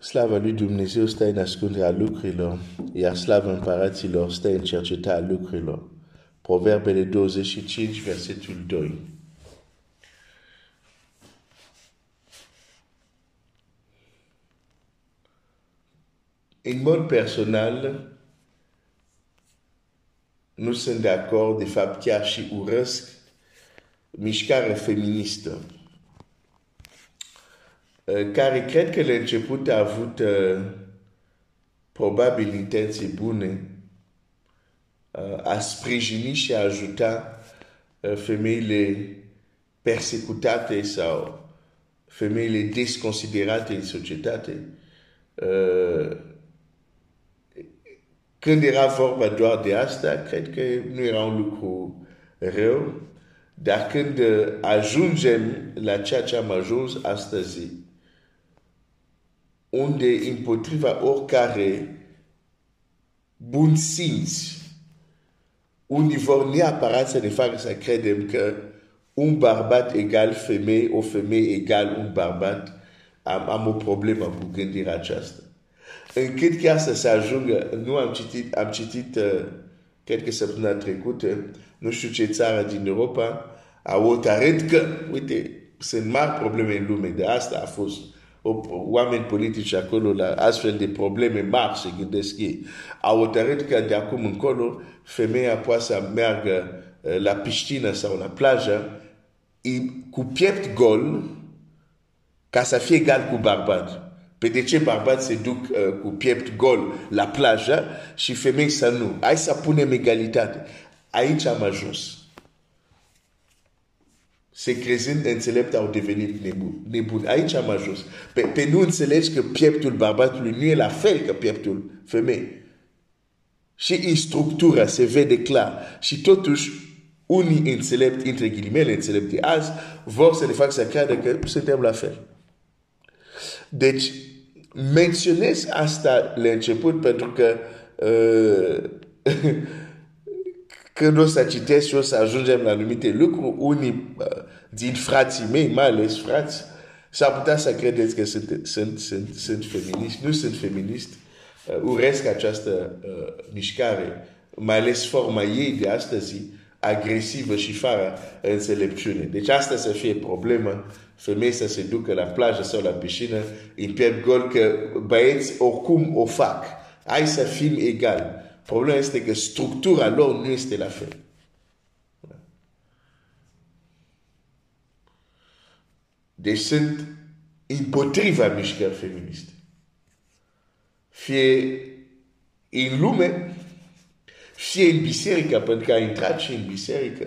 Slava lui Dumnezeu stă în ascunderea lucrurilor, iar slava împăraților stă în cercetarea lucrurilor. Proverbele 25, versetul 2. În mod personal, nu sunt de acord, de fapt chiar și urăsc mișcare feministă, care cred că la început a avut probabil intenții bune, a sprijini și a ajuta femeile persecutate sau femeile desconsiderate în societate. Când era vorba doar de asta, cred că nu era un lucru rău, dar când ajungem la ceea ce am ajuns astăzi, unde împotriva oricare bun simț, unde vor neapărat să ne facă să credem că un bărbat egal femeie, o femeie egal un bărbat, am, am o problemă cu gândirea aceasta. Încât chiar să se ajungă, nu am citit, am citit, uh, cred că săptămâna trecută, nu știu ce țară din Europa, a hotărât că, uite, sunt mari probleme în lume, de asta a fost oameni politici acolo la astfel de probleme mari se gândesc ei. Au hotărât că de acum încolo femeia poate să meargă uh, la piscină sau la plajă cu piept gol ca să fie egal cu bărbat. Pe de ce bărbați se duc uh, cu piept gol la plajă și femei să nu? Hai să punem egalitate. Aici am ajuns. Se crezând înțelept au devenit nebun. nebun. Aici am ajuns. Pe, pe nu înțelegi că pieptul bărbatului nu e la fel că pieptul femei. Și în structură se vede clar. Și totuși, unii înțelepti, între ghilimele înțelepti de azi, vor să ne facă să creadă că suntem la fel. Deci, menționez asta la început pentru că uh, când o să citesc și o să ajungem la anumite lucruri, unii uh, din frații mei, mai ales frați, s-ar putea să credeți că sunt, sunt, sunt, sunt feministi. Nu sunt feminist. Uh, uresc această uh, mișcare, mai ales forma ei de astăzi, agresivă și fără înțelepciune. Deci asta să fie problemă, femei să se ducă la plajă sau la piscină, în piept gol, că băieți oricum o fac. Hai să fim egali. Problema este că structura lor nu este la fel. Deci sunt împotriva mișcări feministe. Fie în lume, fie în biserică, pentru că a intrat și în biserică,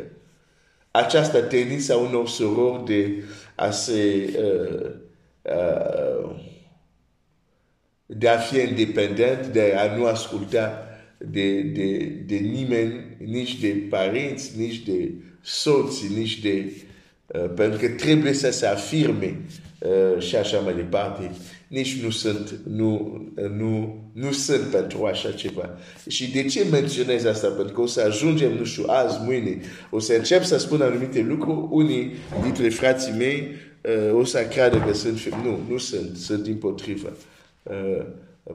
această tendință a unor sorori de a se uh, uh, de a fi independent, de a nu asculta de, de, de nimeni, nici de părinți, nici de soți, nici de... Uh, pentru că trebuie să se afirme uh, și așa mai departe. Nici nu sunt, nu, nu, nu sunt pentru așa ceva. Și de ce menționez asta? Pentru că o să ajungem, nu știu, azi, mâine, o să încep să spun anumite lucruri, unii dintre frații mei uh, o să creadă că sunt, nu, nu sunt, sunt împotrivă. Uh,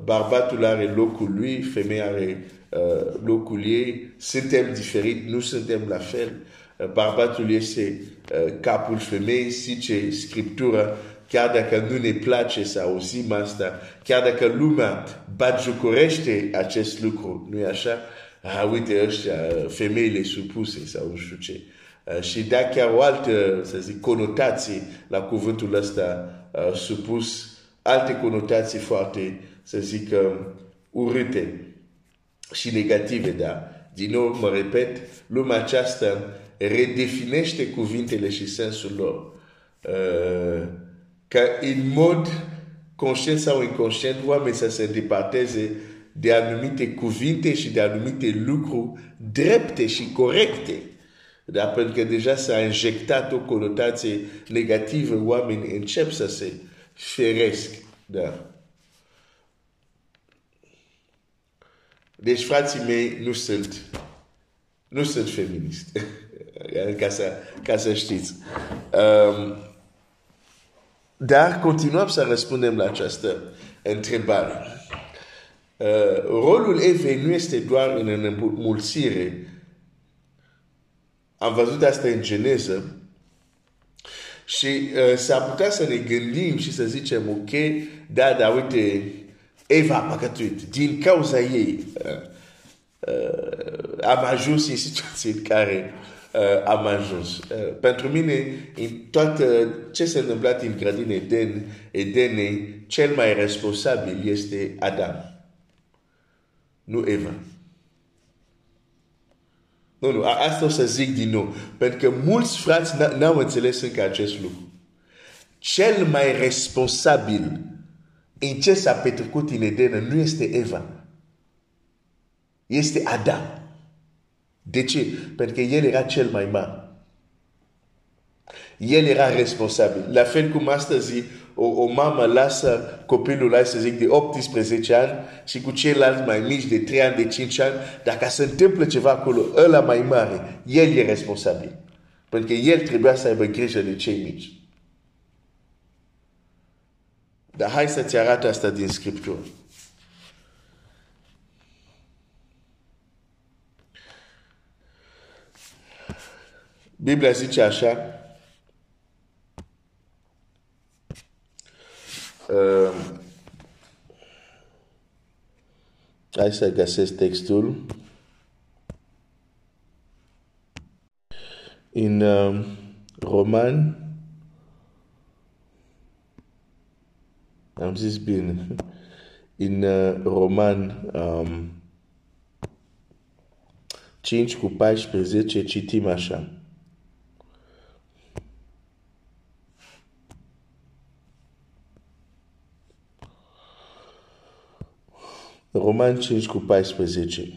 bărbatul are locul lui, femeia are uh, locul ei, suntem diferiți, nu suntem la fel. Uh, bărbatul este uh, capul femeii, zice Scriptura, chiar dacă nu ne place să auzim asta, chiar dacă lumea batjocorește acest lucru, nu e așa? Ah, uite ăștia, femeile supuse sau nu știu ce. Uh, și da chiar o altă, să zic, conotație la cuvântul ăsta uh, supus, alte conotații foarte să zic, urâte și negative, dar, din nou, mă repet, lumea aceasta redefinește cuvintele și sensul lor. Uh, ca în mod conștient sau inconștient, oamenii să se îndepărteze de anumite cuvinte și de anumite lucruri drepte și corecte. Dar pentru că deja s-a injectat o conotație negativă, oamenii încep să se feresc. Da. Deci frații mei nu sunt, nu sunt feminist, ca să, ca să știți. Um, dar continuăm să răspundem la această întrebare. Uh, rolul Evei nu este doar în înmulțire. Am văzut asta în Geneză. Și uh, s-ar putea să ne gândim și să zicem, ok, da, da, uite, Eva a păcătuit din cauza ei. Uh, uh, am ajuns în situații în care uh, am ajuns. Uh, pentru mine, în toată ce s-a întâmplat în grădina Eden, Edenei, cel mai responsabil este Adam nu Eva. Nu, nu, asta o să zic din nou. Pentru că mulți frați n-au înțeles încă acest lucru. Cel mai responsabil în ce s-a petrecut în Eden nu este Eva. Este Adam. De ce? Pentru că el era cel mai mare. El era responsabil. La fel cum astăzi o, o mamă lasă copilul ăla, să zic, de 18 ani și cu ceilalți mai mici de 3 ani, de 5 ani, dacă se întâmplă ceva acolo, ăla mai mare, el e responsabil. Pentru că el trebuia să aibă grijă de cei mici. Dar hai să-ți arată asta din Scriptură. Biblia zice așa, Uh, hai să găsesc textul. În uh, Roman, am zis bine, în uh, Roman um, 5 cu 14 citim așa. Roman 5 cu 14.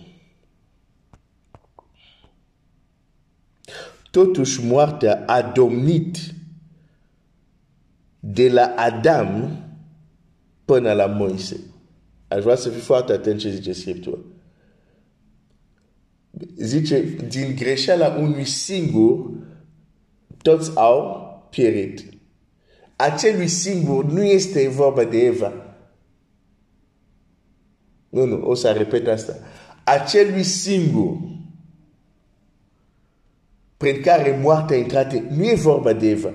Totuși moartea a domnit de la Adam până la Moise. Aș vrea să fii foarte atent ce zice Scriptura. Zice, din greșeala unui singur, toți au pierit. Acelui singur nu este vorba de Eva. Nu, nu, o să repet asta. Acelui singur prin care moartea a intrat, nu e vorba de Eva.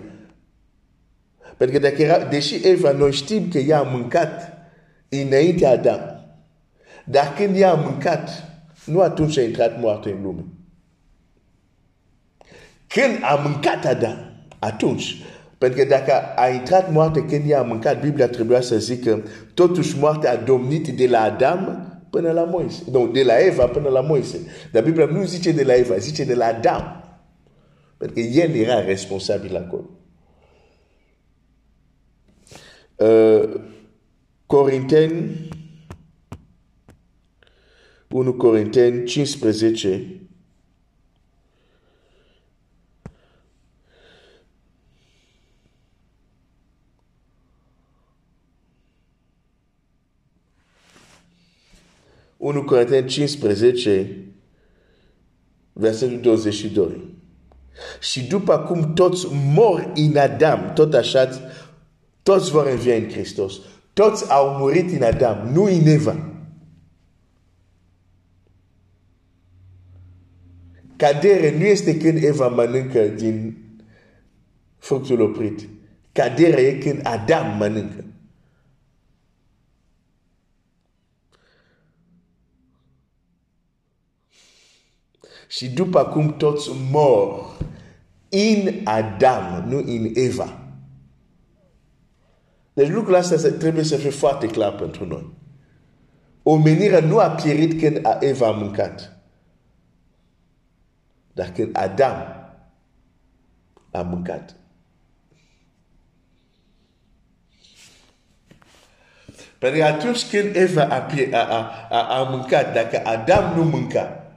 Pentru că dacă era, deși Eva, noi știm că ea a mâncat înainte Adam. Dar când ea a mâncat, nu atunci a intrat moartea în lume. Când a mâncat Adam, atunci pentru că dacă a intrat moarte când ea a mâncat, Biblia trebuia să zică, totuși moartea a domnit de la Adam până la Moise. Nu, de la Eva până la Moise. Dar Biblia nu zice de la Eva, zice de la Adam. Pentru că el era responsabil acolo. Uh, Corinteni 1 Corinteni 15 1 Corinteni 15, versetul 22. Și după cum toți mor în Adam, tot așa, toți vor învia în Hristos. Toți au murit în Adam, nu în Eva. Cadere nu este când Eva mănâncă din fructul oprit. Cadere e când Adam mănâncă. Și după cum toți mor în Adam, nu în Eva. Deci lucrul ăsta trebuie să fie foarte clar pentru noi. Omenirea nu a pierit când Eva a mâncat. Dar Adam a mâncat. Pentru că atunci când Eva a, a, a, a mâncat, dacă Adam nu mânca,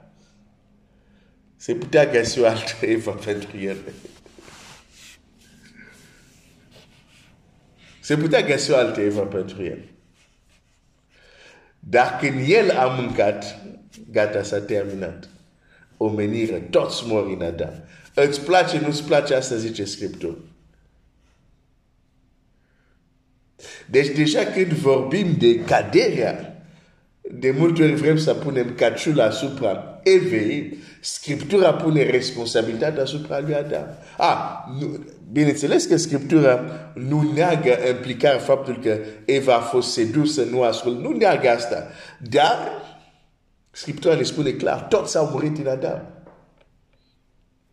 se putea găsi o altă Eva pentru el. Se putea găsi o altă Eva pentru el. Dar când el a mâncat, gata, s-a terminat. Omenire, toți mor în Adam. Îți place, nu-ți place, asta zice Scriptul. Deci deja când vorbim de caderea, de multe ori vrem să punem caciul asupra evei, Scriptura pune responsabilitatea asupra lui Adam. Ah, nu, bineînțeles că Scriptura nu neagă implicarea faptul că Eva a fost sedusă, nu ascult, nu neagă asta. Dar Scriptura ne spune clar, toți au murit în Adam.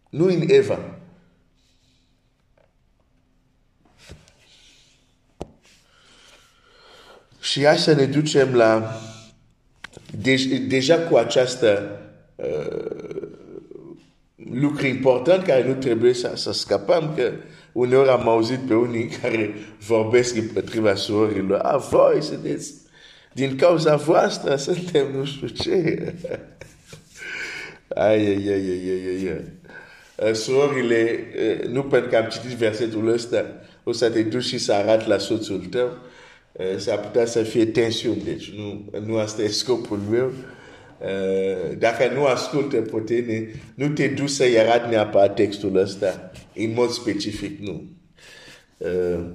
Nu în Eva. Și să ne ducem la deja cu această uh, lucru important care nu trebuie să, să scapăm, că uneori am auzit pe unii care vorbesc împotriva surorilor. A, voi sunteți, din cauza voastră suntem nu știu ce. ai, ai, ai, ai, ai, ai. Surorile, nu pentru că am citit versetul ăsta, o să te duci și să arăt la soțul tău, s-ar putea să fie tensiuni, deci nu, nu asta e scopul meu. Uh, dacă nu ascultă pe tine, nu te duci să-i arăt neapărat textul ăsta în mod specific, nu. Uh,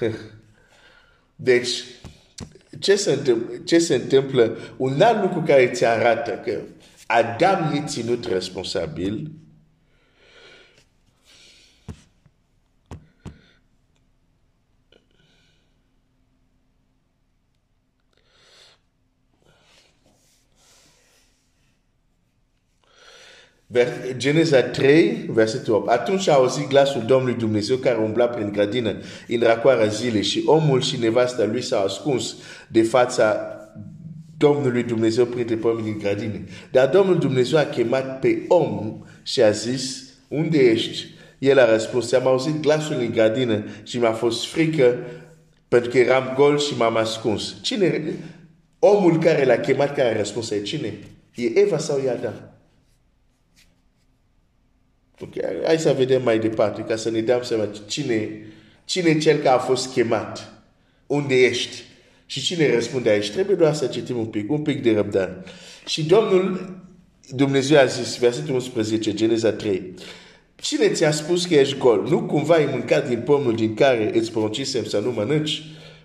deci, ce se, întâmplă, ce se întâmplă? Un alt lucru care ți arată că Adam e ținut responsabil Geneza 3, versetul 8. Atunci a auzit glasul Domnului Dumnezeu care umbla prin grădină în racoarea zilei și omul și nevasta lui s-au ascuns de fața Domnului Dumnezeu printre pomii din grădină. Dar Domnul Dumnezeu a chemat pe om și a zis, unde ești? El a răspuns, am auzit glasul în grădină și mi-a fost frică pentru că eram gol și m-am ascuns. Cine? Omul care l-a chemat, care a răspuns, e cine? E Eva sau e Adam? Okay. Hai să vedem mai departe, ca să ne dăm seama cine, cine e cel care a fost chemat, unde ești și cine răspunde aici. Trebuie doar să citim un pic, un pic de răbdare. Și Domnul Dumnezeu a zis, versetul 11, Geneza 3, Cine ți-a spus că ești gol? Nu cumva ai mâncat din pomul din care îți poruncisem să nu mănânci?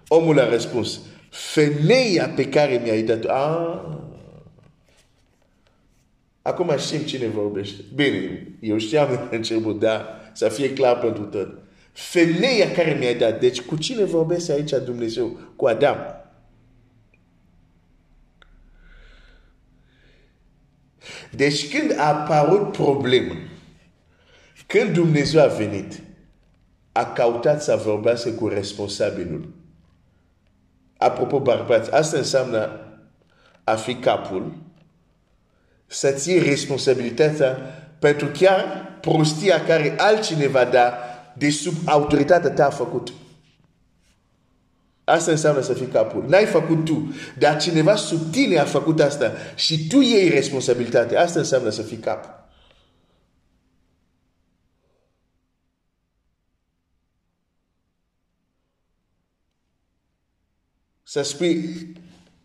Omul a răspuns, femeia pe care mi-ai dat-o. Ah, Acum știm cine vorbește. Bine, eu știam în început, dar să fie clar pentru tot. Femeia care mi-a dat. Deci cu cine vorbește aici Dumnezeu? Cu Adam. Deci când a apărut problemă, când Dumnezeu a venit, a căutat să vorbească cu responsabilul. Apropo, bărbați, asta înseamnă a fi capul, să ții responsabilitatea pentru chiar prostia care altcineva da de sub autoritatea ta a făcut. Asta înseamnă să fii capul. N-ai făcut tu, dar cineva sub tine a făcut asta și tu iei responsabilitatea. Asta înseamnă să fii cap. Să spui,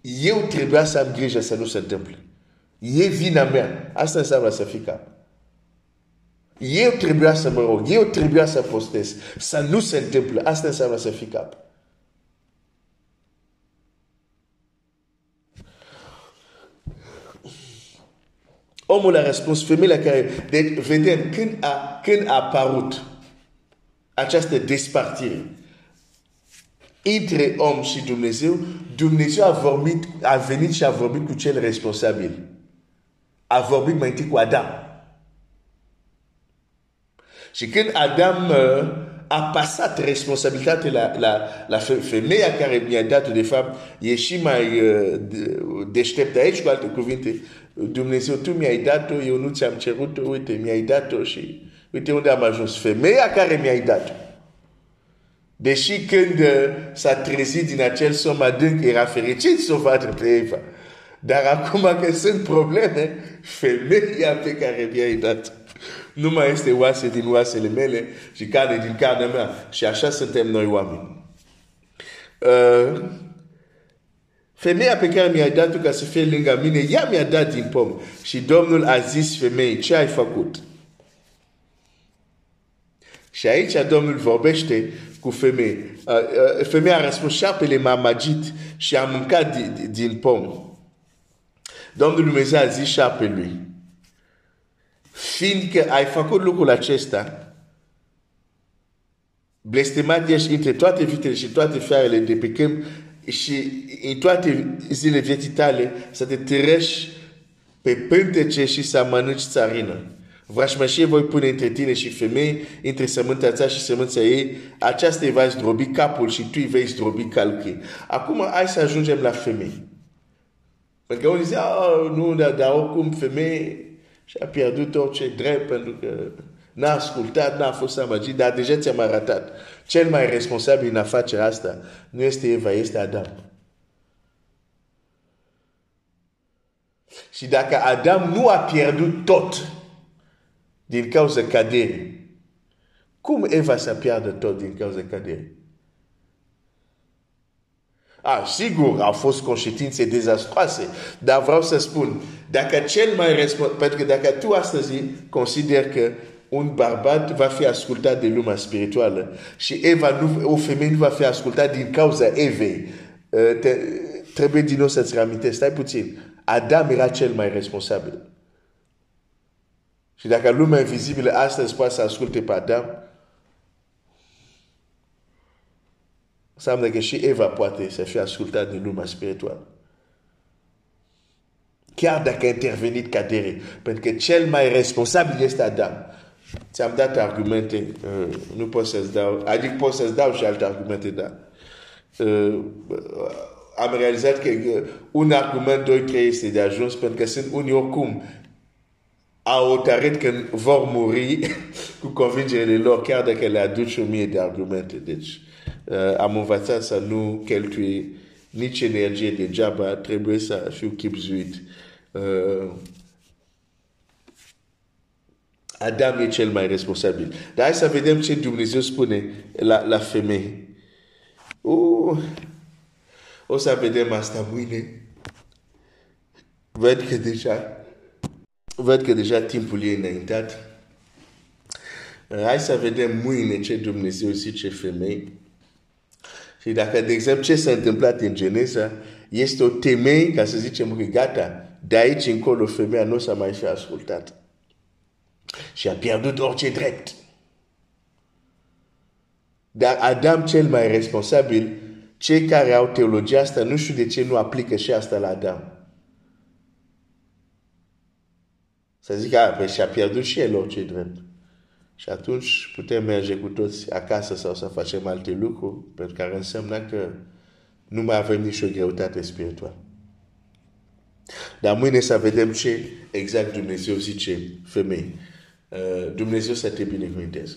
eu trebuia să am grijă să nu se întâmple. E vina mea. Asta înseamnă să fii cap. Eu trebuia să mă rog, eu trebuia să postez, să nu se întâmplă. Asta înseamnă să cap. Omul a răspuns, femeile care, deci vedem, când a, a apărut această despartire între om și Dumnezeu, Dumnezeu a, vorbit, a venit și a vorbit cu cel responsabil a vorbit mai întâi cu Adam. Și când Adam uh, a pasat responsabilitatea la, la, la femeia care mi-a dat, de fapt, e și mai uh, deștept aici, cu alte cuvinte, Dumnezeu, tu mi-ai dat-o, eu nu ți-am cerut-o, uite, mi-ai dat-o și uite unde am ajuns. Femeia care mi-ai dat-o. Deși când uh, s-a trezit din acel somn adânc, era fericit să o vadă pe Eva. Dar acum că sunt probleme, femeia pe care mi-ai dat nu mai este oase din oasele mele și carne din carnea mea. Și așa suntem noi oameni. Uh, femeia pe care mi-ai dat-o ca să fie lângă mine, ea mi-a dat din pom. Și Domnul a zis femeii, ce ai făcut? Și aici Domnul vorbește cu femei. Uh, uh, femeia a răspuns, șarpele m-a magit și a mâncat din, din pom. Domnul Dumnezeu a zis șarpelui, fiindcă ai făcut lucrul acesta, blestemat ești între toate vitele și toate fiarele de pe câmp și în toate zile vieții tale să te trăși pe pântece și să mănânci țarină. Vrașmășie voi pune între tine și femei, între sămânța ta și sămânța ei, aceasta îi va zdrobi capul și tu îi vei zdrobi calchii. Acum hai să ajungem la femei. Pentru că unii zice, oh, nu, dar, dar oricum femei și-a pierdut orice drept pentru că n-a ascultat, n-a fost amăgit, dar deja ți-am arătat. Cel mai responsabil în afacerea asta nu este Eva, este Adam. Și dacă Adam nu a pierdut tot din cauza caderii, cum Eva să pierdă tot din cauza caderii? Ah, sigur, au fost conștiințe dezastroase, dar vreau să spun, dacă cel mai responsabil, pentru că dacă tu astăzi consider că un bărbat va fi ascultat de lumea spirituală și Eva nu, o femeie nu va fi ascultat din cauza Evei, uh, te, trebuie din nou să-ți reamintesc, stai puțin, Adam era cel mai responsabil. Și dacă lumea invizibilă astăzi poate să asculte pe Adam, înseamnă că și Eva poate să fie ascultat din lumea spirituală. Chiar dacă a intervenit cadere, pentru că cel mai responsabil este Adam. Ți-am dat argumente, uh, nu pot să-ți dau, adică pot să-ți dau și alte argumente, dar uh, am realizat că uh, un argument, doi, trei este de ajuns, pentru că sunt unii oricum au hotărât că vor muri cu convingerile lor, chiar dacă le aduci o mie de argumente. Deci, uh, am învățat să nu cheltui nici energie degeaba, trebuie să fiu chipzuit. Uh, Adam e cel mai responsabil. Dar hai să vedem ce Dumnezeu spune la, la femeie. Uh, o să vedem asta mâine. Văd că deja, văd că deja timpul e înaintat. Hai să vedem mâine ce Dumnezeu zice femei. Și dacă, de exemplu, ce s-a întâmplat în Geneza, este o temei, ca să zicem că gata, de aici încolo femeia nu s-a mai fi ascultat. Și a pierdut orice drept. Dar Adam cel mai responsabil, cei care au teologia asta, nu știu de ce nu aplică și asta la Adam. Să zic, a, pe și-a pierdut și el orice drept. Și atunci putem merge cu toți acasă sau să facem alte lucruri, pentru care înseamnă că nu mai avem nicio greutate spirituală. Dar mâine să vedem ce exact Dumnezeu zice femei. Uh, Dumnezeu să te binecuvânteze.